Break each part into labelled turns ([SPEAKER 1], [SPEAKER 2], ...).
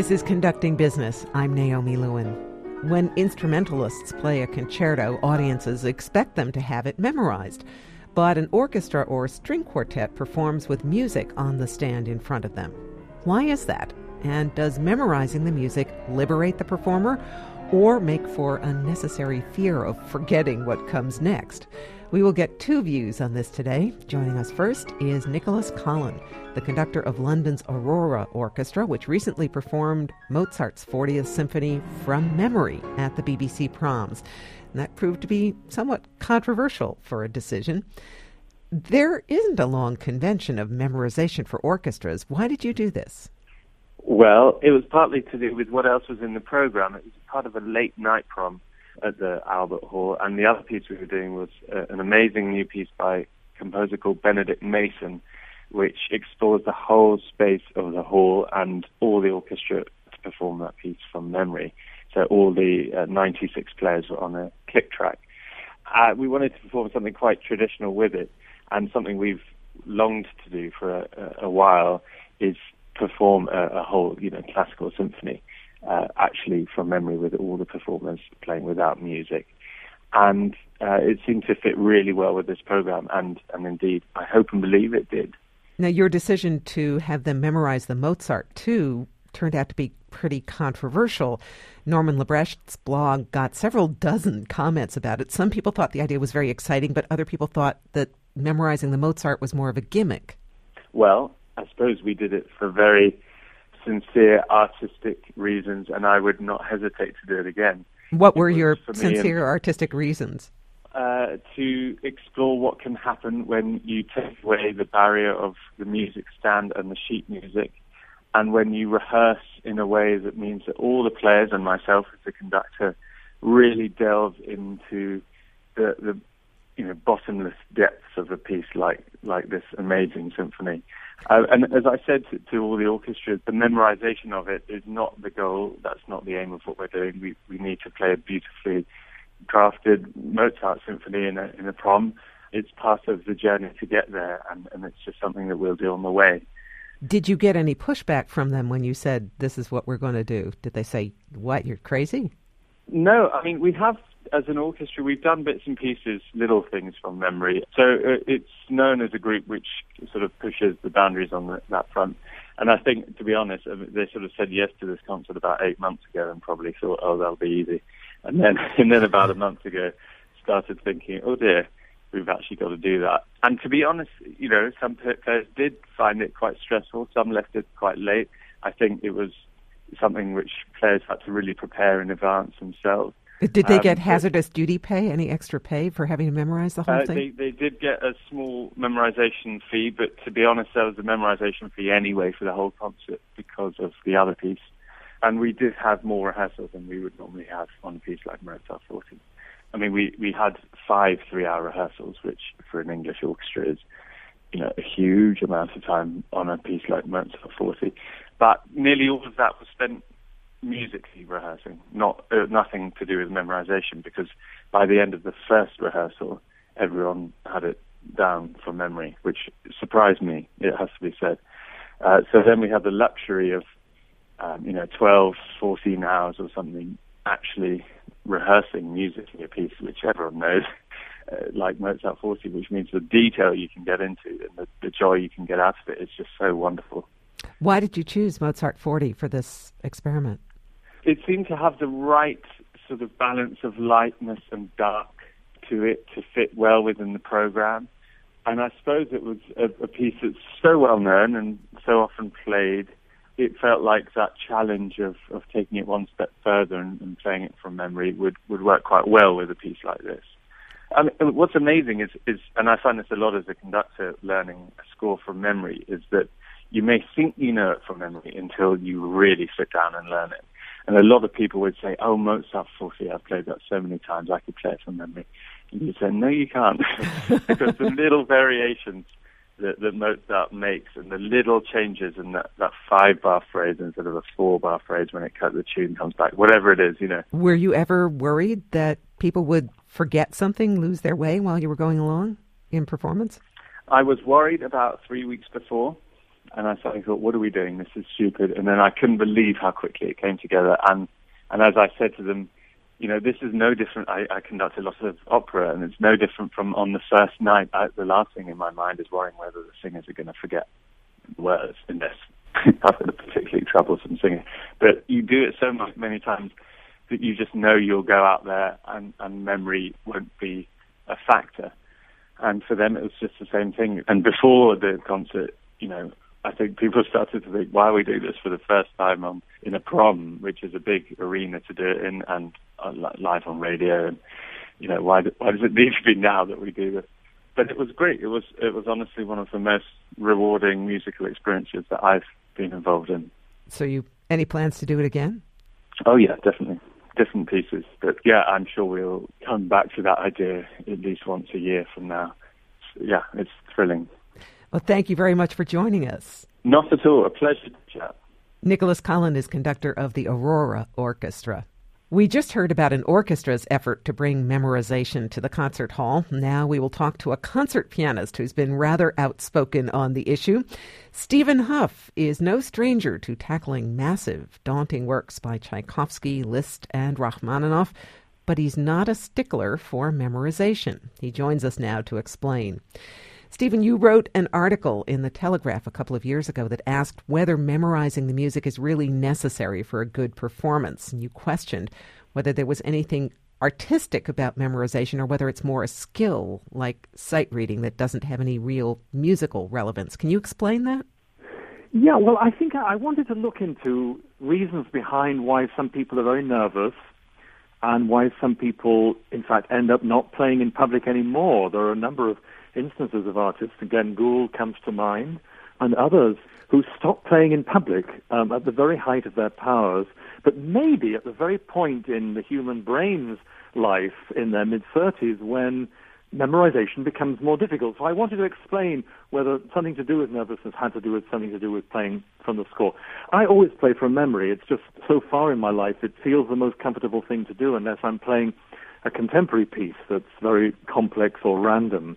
[SPEAKER 1] This is Conducting Business. I'm Naomi Lewin. When instrumentalists play a concerto, audiences expect them to have it memorized. But an orchestra or string quartet performs with music on the stand in front of them. Why is that? And does memorizing the music liberate the performer or make for unnecessary fear of forgetting what comes next? We will get two views on this today. Joining us first is Nicholas Collon, the conductor of London's Aurora Orchestra, which recently performed Mozart's 40th Symphony from memory at the BBC Proms. And that proved to be somewhat controversial for a decision. There isn't a long convention of memorization for orchestras. Why did you do this?
[SPEAKER 2] Well, it was partly to do with what else was in the program. It was part of a late night prom at the Albert Hall, and the other piece we were doing was uh, an amazing new piece by composer called Benedict Mason, which explores the whole space of the hall and all the orchestra to perform that piece from memory. So all the uh, 96 players were on a click track. Uh, we wanted to perform something quite traditional with it, and something we've longed to do for a, a while is perform a, a whole, you know, classical symphony uh, actually from memory with all the performers playing without music. And uh, it seemed to fit really well with this program, and, and indeed, I hope and believe it did.
[SPEAKER 1] Now, your decision to have them memorize the Mozart too turned out to be pretty controversial. Norman Lebrecht's blog got several dozen comments about it. Some people thought the idea was very exciting, but other people thought that memorizing the Mozart was more of a gimmick.
[SPEAKER 2] Well, I suppose we did it for very sincere artistic reasons, and I would not hesitate to do it again.
[SPEAKER 1] What were your sincere artistic reasons?
[SPEAKER 2] Uh, to explore what can happen when you take away the barrier of the music stand and the sheet music, and when you rehearse in a way that means that all the players and myself as the conductor really delve into the, the you know bottomless depths of a piece like like this amazing symphony. Uh, and as I said to, to, all the orchestras, the memorization of it is not the goal. That's not the aim of what we're doing. We we need to play a beautifully crafted Mozart symphony in a in a prom. It's part of the journey to get there, and, and it's just something that we'll do on the way.
[SPEAKER 1] Did you get any pushback from them when you said this is what we're going to do? Did they say, "What? You're crazy"?
[SPEAKER 2] No, I mean we have as an orchestra, we've done bits and pieces, little things from memory. So uh, it's known as a group which sort of pushes the boundaries on the, that front. And I think, to be honest, they sort of said yes to this concert about eight months ago and probably thought, oh, that'll be easy. And then, and then about a month ago, started thinking, oh dear, we've actually got to do that. And to be honest, you know, some players did find it quite stressful. Some left it quite late. I think it was something which players had to really prepare in advance themselves.
[SPEAKER 1] Did they get um, hazardous duty pay? Any extra pay for having to memorize the whole
[SPEAKER 2] uh,
[SPEAKER 1] thing?
[SPEAKER 2] They, they did get a small memorization fee, but to be honest, there was a memorization fee anyway for the whole concert because of the other piece. And we did have more rehearsals than we would normally have on a piece like Mozart 40. I mean, we, we had five three-hour rehearsals, which for an English orchestra is, you know, a huge amount of time on a piece like Mozart 40. But nearly all of that was spent musically rehearsing, not uh, nothing to do with memorization, because by the end of the first rehearsal, everyone had it down from memory, which surprised me. It has to be said. Uh, so then we had the luxury of, um, you know, 12, 14 hours or something actually rehearsing musically a piece which everyone knows, uh, like Mozart 40, which means the detail you can get into and the, the joy you can get out of it is just so wonderful.
[SPEAKER 1] Why did you choose Mozart 40 for this experiment?
[SPEAKER 2] It seemed to have the right sort of balance of lightness and dark to it to fit well within the program. And I suppose it was a, a piece that's so well known and so often played. It felt like that challenge of, of taking it one step further and, and playing it from memory would, would work quite well with a piece like this. I mean, what's amazing is, is, and I find this a lot as a conductor learning a score from memory, is that you may think you know it from memory until you really sit down and learn it. And a lot of people would say, "Oh, Mozart 40, I've played that so many times, I could play it from memory." And you say, "No, you can't," because the little variations that, that Mozart makes and the little changes in that, that five bar phrase instead of a four bar phrase when it cut the tune comes back, whatever it is, you know.
[SPEAKER 1] Were you ever worried that people would forget something, lose their way while you were going along in performance?
[SPEAKER 2] I was worried about three weeks before and I suddenly thought, what are we doing? This is stupid. And then I couldn't believe how quickly it came together. And and as I said to them, you know, this is no different. I, I a lot of opera, and it's no different from on the first night. I, the last thing in my mind is worrying whether the singers are going to forget words in this. I've been a particularly troublesome singer, but you do it so much, many times that you just know you'll go out there and, and memory won't be a factor. And for them, it was just the same thing. And before the concert, you know, I think people started to think, why are we doing this for the first time on in a prom, which is a big arena to do it in, and uh, live on radio, and you know, why do, why does it need to be now that we do this? But it was great. It was it was honestly one of the most rewarding musical experiences that I've been involved in.
[SPEAKER 1] So, you any plans to do it again?
[SPEAKER 2] Oh yeah, definitely different pieces. But yeah, I'm sure we'll come back to that idea at least once a year from now. Yeah, it's thrilling.
[SPEAKER 1] Well, thank you very much for joining us.
[SPEAKER 2] Not at all. A pleasure to chat.
[SPEAKER 1] Nicholas Collon is conductor of the Aurora Orchestra. We just heard about an orchestra's effort to bring memorization to the concert hall. Now we will talk to a concert pianist who's been rather outspoken on the issue. Stephen Hough is no stranger to tackling massive, daunting works by Tchaikovsky, Liszt, and Rachmaninoff, but he's not a stickler for memorization. He joins us now to explain. Stephen, you wrote an article in the Telegraph a couple of years ago that asked whether memorizing the music is really necessary for a good performance. And you questioned whether there was anything artistic about memorization or whether it's more a skill like sight reading that doesn't have any real musical relevance. Can you explain that?
[SPEAKER 3] Yeah, well, I think I wanted to look into reasons behind why some people are very nervous and why some people, in fact, end up not playing in public anymore. There are a number of instances of artists, Glenn Gould comes to mind, and others who stopped playing in public um, at the very height of their powers, but maybe at the very point in the human brain's life in their mid 30s when memorization becomes more difficult. So I wanted to explain whether something to do with nervousness had to do with something to do with playing from the score. I always play from memory. It's just so far in my life it feels the most comfortable thing to do unless I'm playing a contemporary piece that's very complex or random.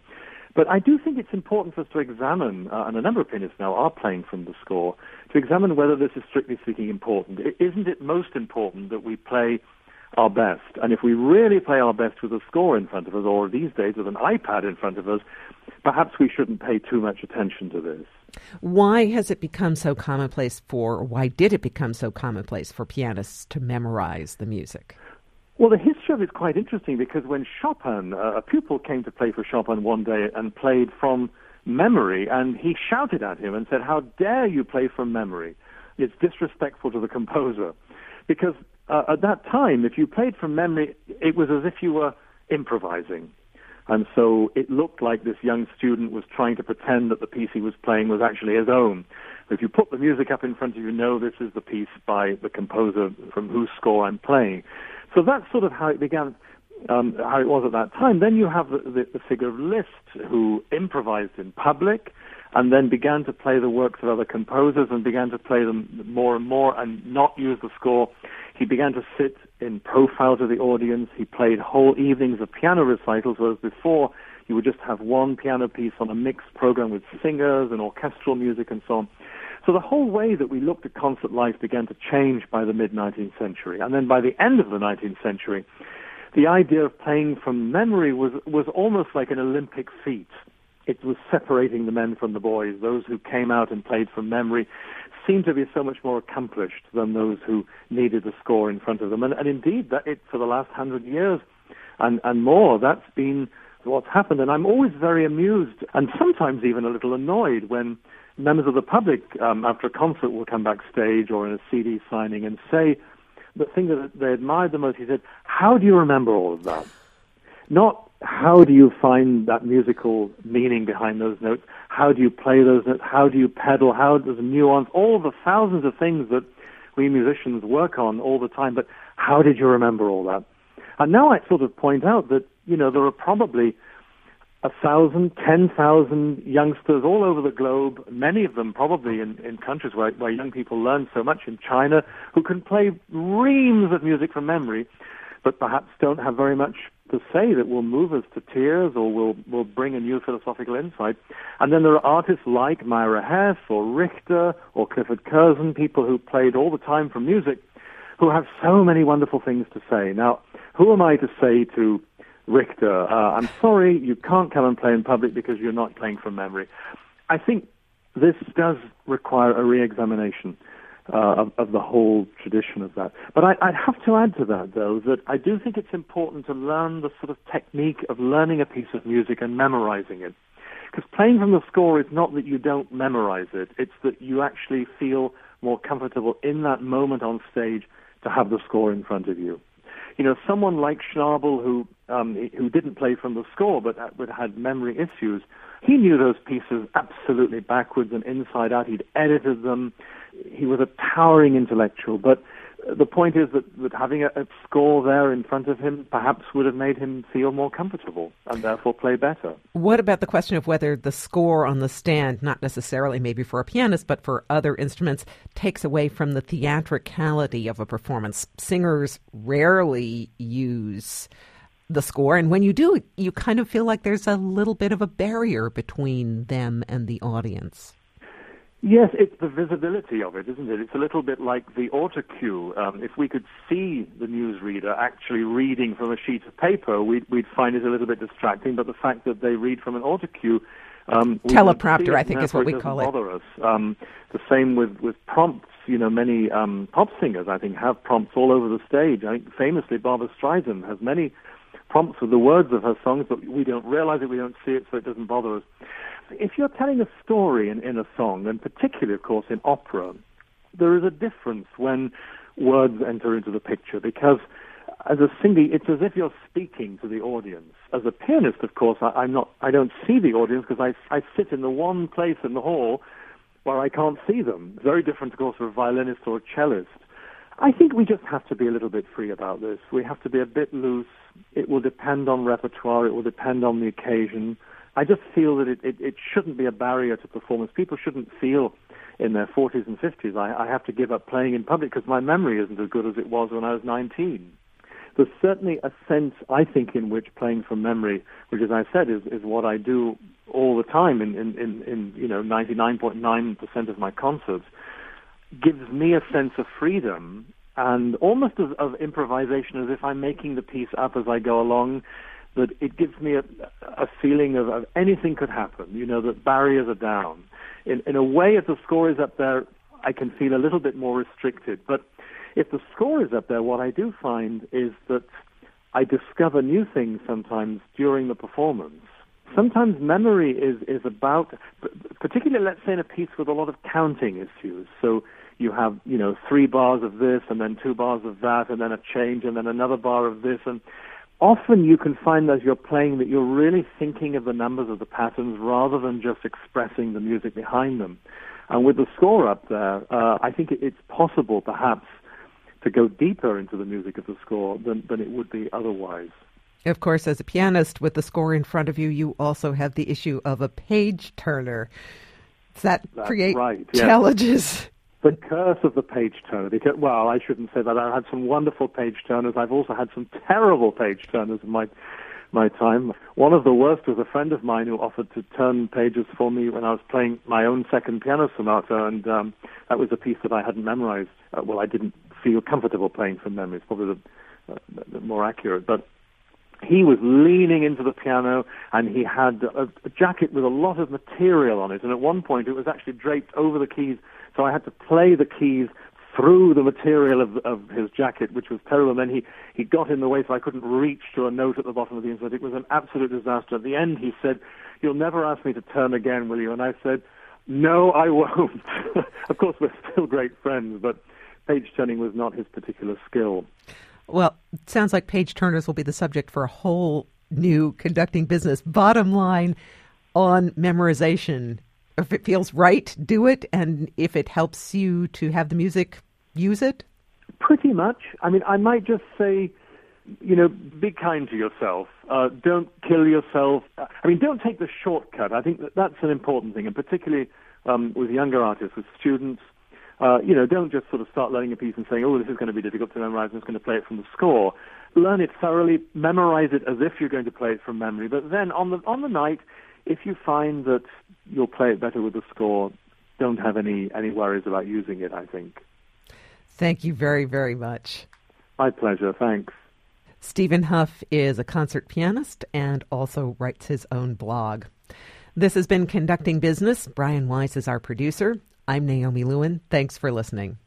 [SPEAKER 3] But I do think it's important for us to examine, uh, and a number of pianists now are playing from the score, to examine whether this is strictly speaking important. Isn't it most important that we play our best? And if we really play our best with a score in front of us, or these days with an iPad in front of us, perhaps we shouldn't pay too much attention to this.
[SPEAKER 1] Why has it become so commonplace for, or why did it become so commonplace for pianists to memorize the music?
[SPEAKER 3] Well, the history of it is quite interesting because when Chopin, uh, a pupil came to play for Chopin one day and played from memory, and he shouted at him and said, How dare you play from memory? It's disrespectful to the composer. Because uh, at that time, if you played from memory, it was as if you were improvising. And so it looked like this young student was trying to pretend that the piece he was playing was actually his own. If you put the music up in front of you, know this is the piece by the composer from whose score I'm playing. So that's sort of how it began, um, how it was at that time. Then you have the, the, the figure of Liszt, who improvised in public and then began to play the works of other composers and began to play them more and more and not use the score. He began to sit in profile to the audience. He played whole evenings of piano recitals, whereas before you would just have one piano piece on a mixed program with singers and orchestral music and so on. So the whole way that we looked at concert life began to change by the mid 19th century. And then by the end of the 19th century, the idea of playing from memory was, was almost like an Olympic feat. It was separating the men from the boys. Those who came out and played from memory seemed to be so much more accomplished than those who needed the score in front of them. And, and indeed, that it, for the last hundred years and, and more, that's been what's happened. And I'm always very amused and sometimes even a little annoyed when members of the public um, after a concert will come backstage or in a CD signing and say the thing that they admired the most. He said, "How do you remember all of that?" Not how do you find that musical meaning behind those notes? How do you play those notes? How do you pedal? How does nuance? All the thousands of things that we musicians work on all the time. But how did you remember all that? And now I sort of point out that you know there are probably a thousand, ten thousand youngsters all over the globe, many of them probably in, in countries where, where young people learn so much in China, who can play reams of music from memory, but perhaps don't have very much to say that will move us to tears or will will bring a new philosophical insight. And then there are artists like Myra Hess or Richter or Clifford Curzon, people who played all the time from music, who have so many wonderful things to say. Now, who am I to say to Richter, uh, I'm sorry, you can't come and play in public because you're not playing from memory. I think this does require a re-examination uh, of, of, the whole tradition of that. But I, would have to add to that, though, that I do think it's important to learn the sort of technique of learning a piece of music and memorizing it. Because playing from the score is not that you don't memorize it, it's that you actually feel more comfortable in that moment on stage to have the score in front of you. You know, someone like Schnabel, who um, who didn't play from the score but, but had memory issues, he knew those pieces absolutely backwards and inside out. He'd edited them he was a towering intellectual, but the point is that, that having a, a, score there in front of him perhaps would have made him feel more comfortable and therefore play better.
[SPEAKER 1] What about the question of whether the score on the stand, not necessarily maybe for a pianist, but for other instruments, takes away from the theatricality of a performance? Singers rarely use the score, and when you do, you kind of feel like there's a little bit of a barrier between them and the audience.
[SPEAKER 3] Yes, it's the visibility of it, isn't it? It's a little bit like the autocue. Um, if we could see the newsreader actually reading from a sheet of paper, we'd, we'd find it a little bit distracting. But the fact that they read from an autocue, um,
[SPEAKER 1] teleprompter, I think is what we call
[SPEAKER 3] it. Bother us. Um, the same with with prompts. You know, many um, pop singers, I think, have prompts all over the stage. I think famously, Barbra Streisand has many prompts with the words of her songs, but we don't realize it, we don't see it, so it doesn't bother us if you're telling a story in, in a song, and particularly, of course, in opera, there is a difference when words enter into the picture because as a singer, it's as if you're speaking to the audience. As a pianist, of course, I, I'm not. I don't see the audience because I I sit in the one place in the hall where I can't see them. Very different, of course, for a violinist or a cellist. I think we just have to be a little bit free about this. We have to be a bit loose. It will depend on repertoire. It will depend on the occasion. I just feel that it, it, it shouldn't be a barrier to performance. People shouldn't feel in their 40s and 50s, I, I have to give up playing in public because my memory isn't as good as it was when I was 19. There's certainly a sense, I think, in which playing from memory, which, as I said, is, is what I do all the time in, in, in, in you know 99.9% of my concerts, gives me a sense of freedom and almost of, of improvisation, as if I'm making the piece up as I go along that it gives me a, a feeling of, of, anything could happen, you know, that barriers are down. In, in a way, if the score is up there, I can feel a little bit more restricted. But if the score is up there, what I do find is that I discover new things sometimes during the performance. Sometimes memory is, is about, particularly let's say in a piece with a lot of counting issues. So you have, you know, three bars of this and then two bars of that and then a change and then another bar of this. And often you can find as you're playing that you're really thinking of the numbers of the patterns rather than just expressing the music behind them. And with the score up there, uh, I think it's possible perhaps to go deeper into the music of the score than, than it would be otherwise.
[SPEAKER 1] Of course, as a pianist with the score in front of you, you also have the issue of a page turner. Does that
[SPEAKER 3] That's
[SPEAKER 1] create
[SPEAKER 3] right,
[SPEAKER 1] yes. challenges?
[SPEAKER 3] The curse of the page turner. Because, well, I shouldn't say that. I've had some wonderful page turners. I've also had some terrible page turners in my my time. One of the worst was a friend of mine who offered to turn pages for me when I was playing my own second piano sonata, and um, that was a piece that I hadn't memorized. Uh, well, I didn't feel comfortable playing from memory. It's probably the, uh, the more accurate, but he was leaning into the piano and he had a, a, jacket with a lot of material on it. And at one point, it was actually draped over the keys so I had to play the keys through the material of, of his jacket, which was terrible. And then he, he got in the way so I couldn't reach to a note at the bottom of the instrument. It was an absolute disaster. At the end, he said, You'll never ask me to turn again, will you? And I said, No, I won't. of course, we're still great friends, but page turning was not his particular skill.
[SPEAKER 1] Well, it sounds like page turners will be the subject for a whole new conducting business. Bottom line on memorization if it feels right, do it, and if it helps you to have the music, use it?
[SPEAKER 3] Pretty much. I mean, I might just say, you know, be kind to yourself. Uh, don't kill yourself. I mean, don't take the shortcut. I think that that's an important thing, and particularly um, with younger artists, with students. Uh, you know, don't just sort of start learning a piece and saying, oh, this is going to be difficult to memorize, I'm just going to play it from the score. Learn it thoroughly, memorize it as if you're going to play it from memory. But then on the, on the night, if you find that you'll play it better with the score, don't have any, any worries about using it, I think.
[SPEAKER 1] Thank you very, very much.
[SPEAKER 3] My pleasure. Thanks.
[SPEAKER 1] Stephen Hough is a concert pianist and also writes his own blog. This has been Conducting Business. Brian Wise is our producer. I'm Naomi Lewin. Thanks for listening.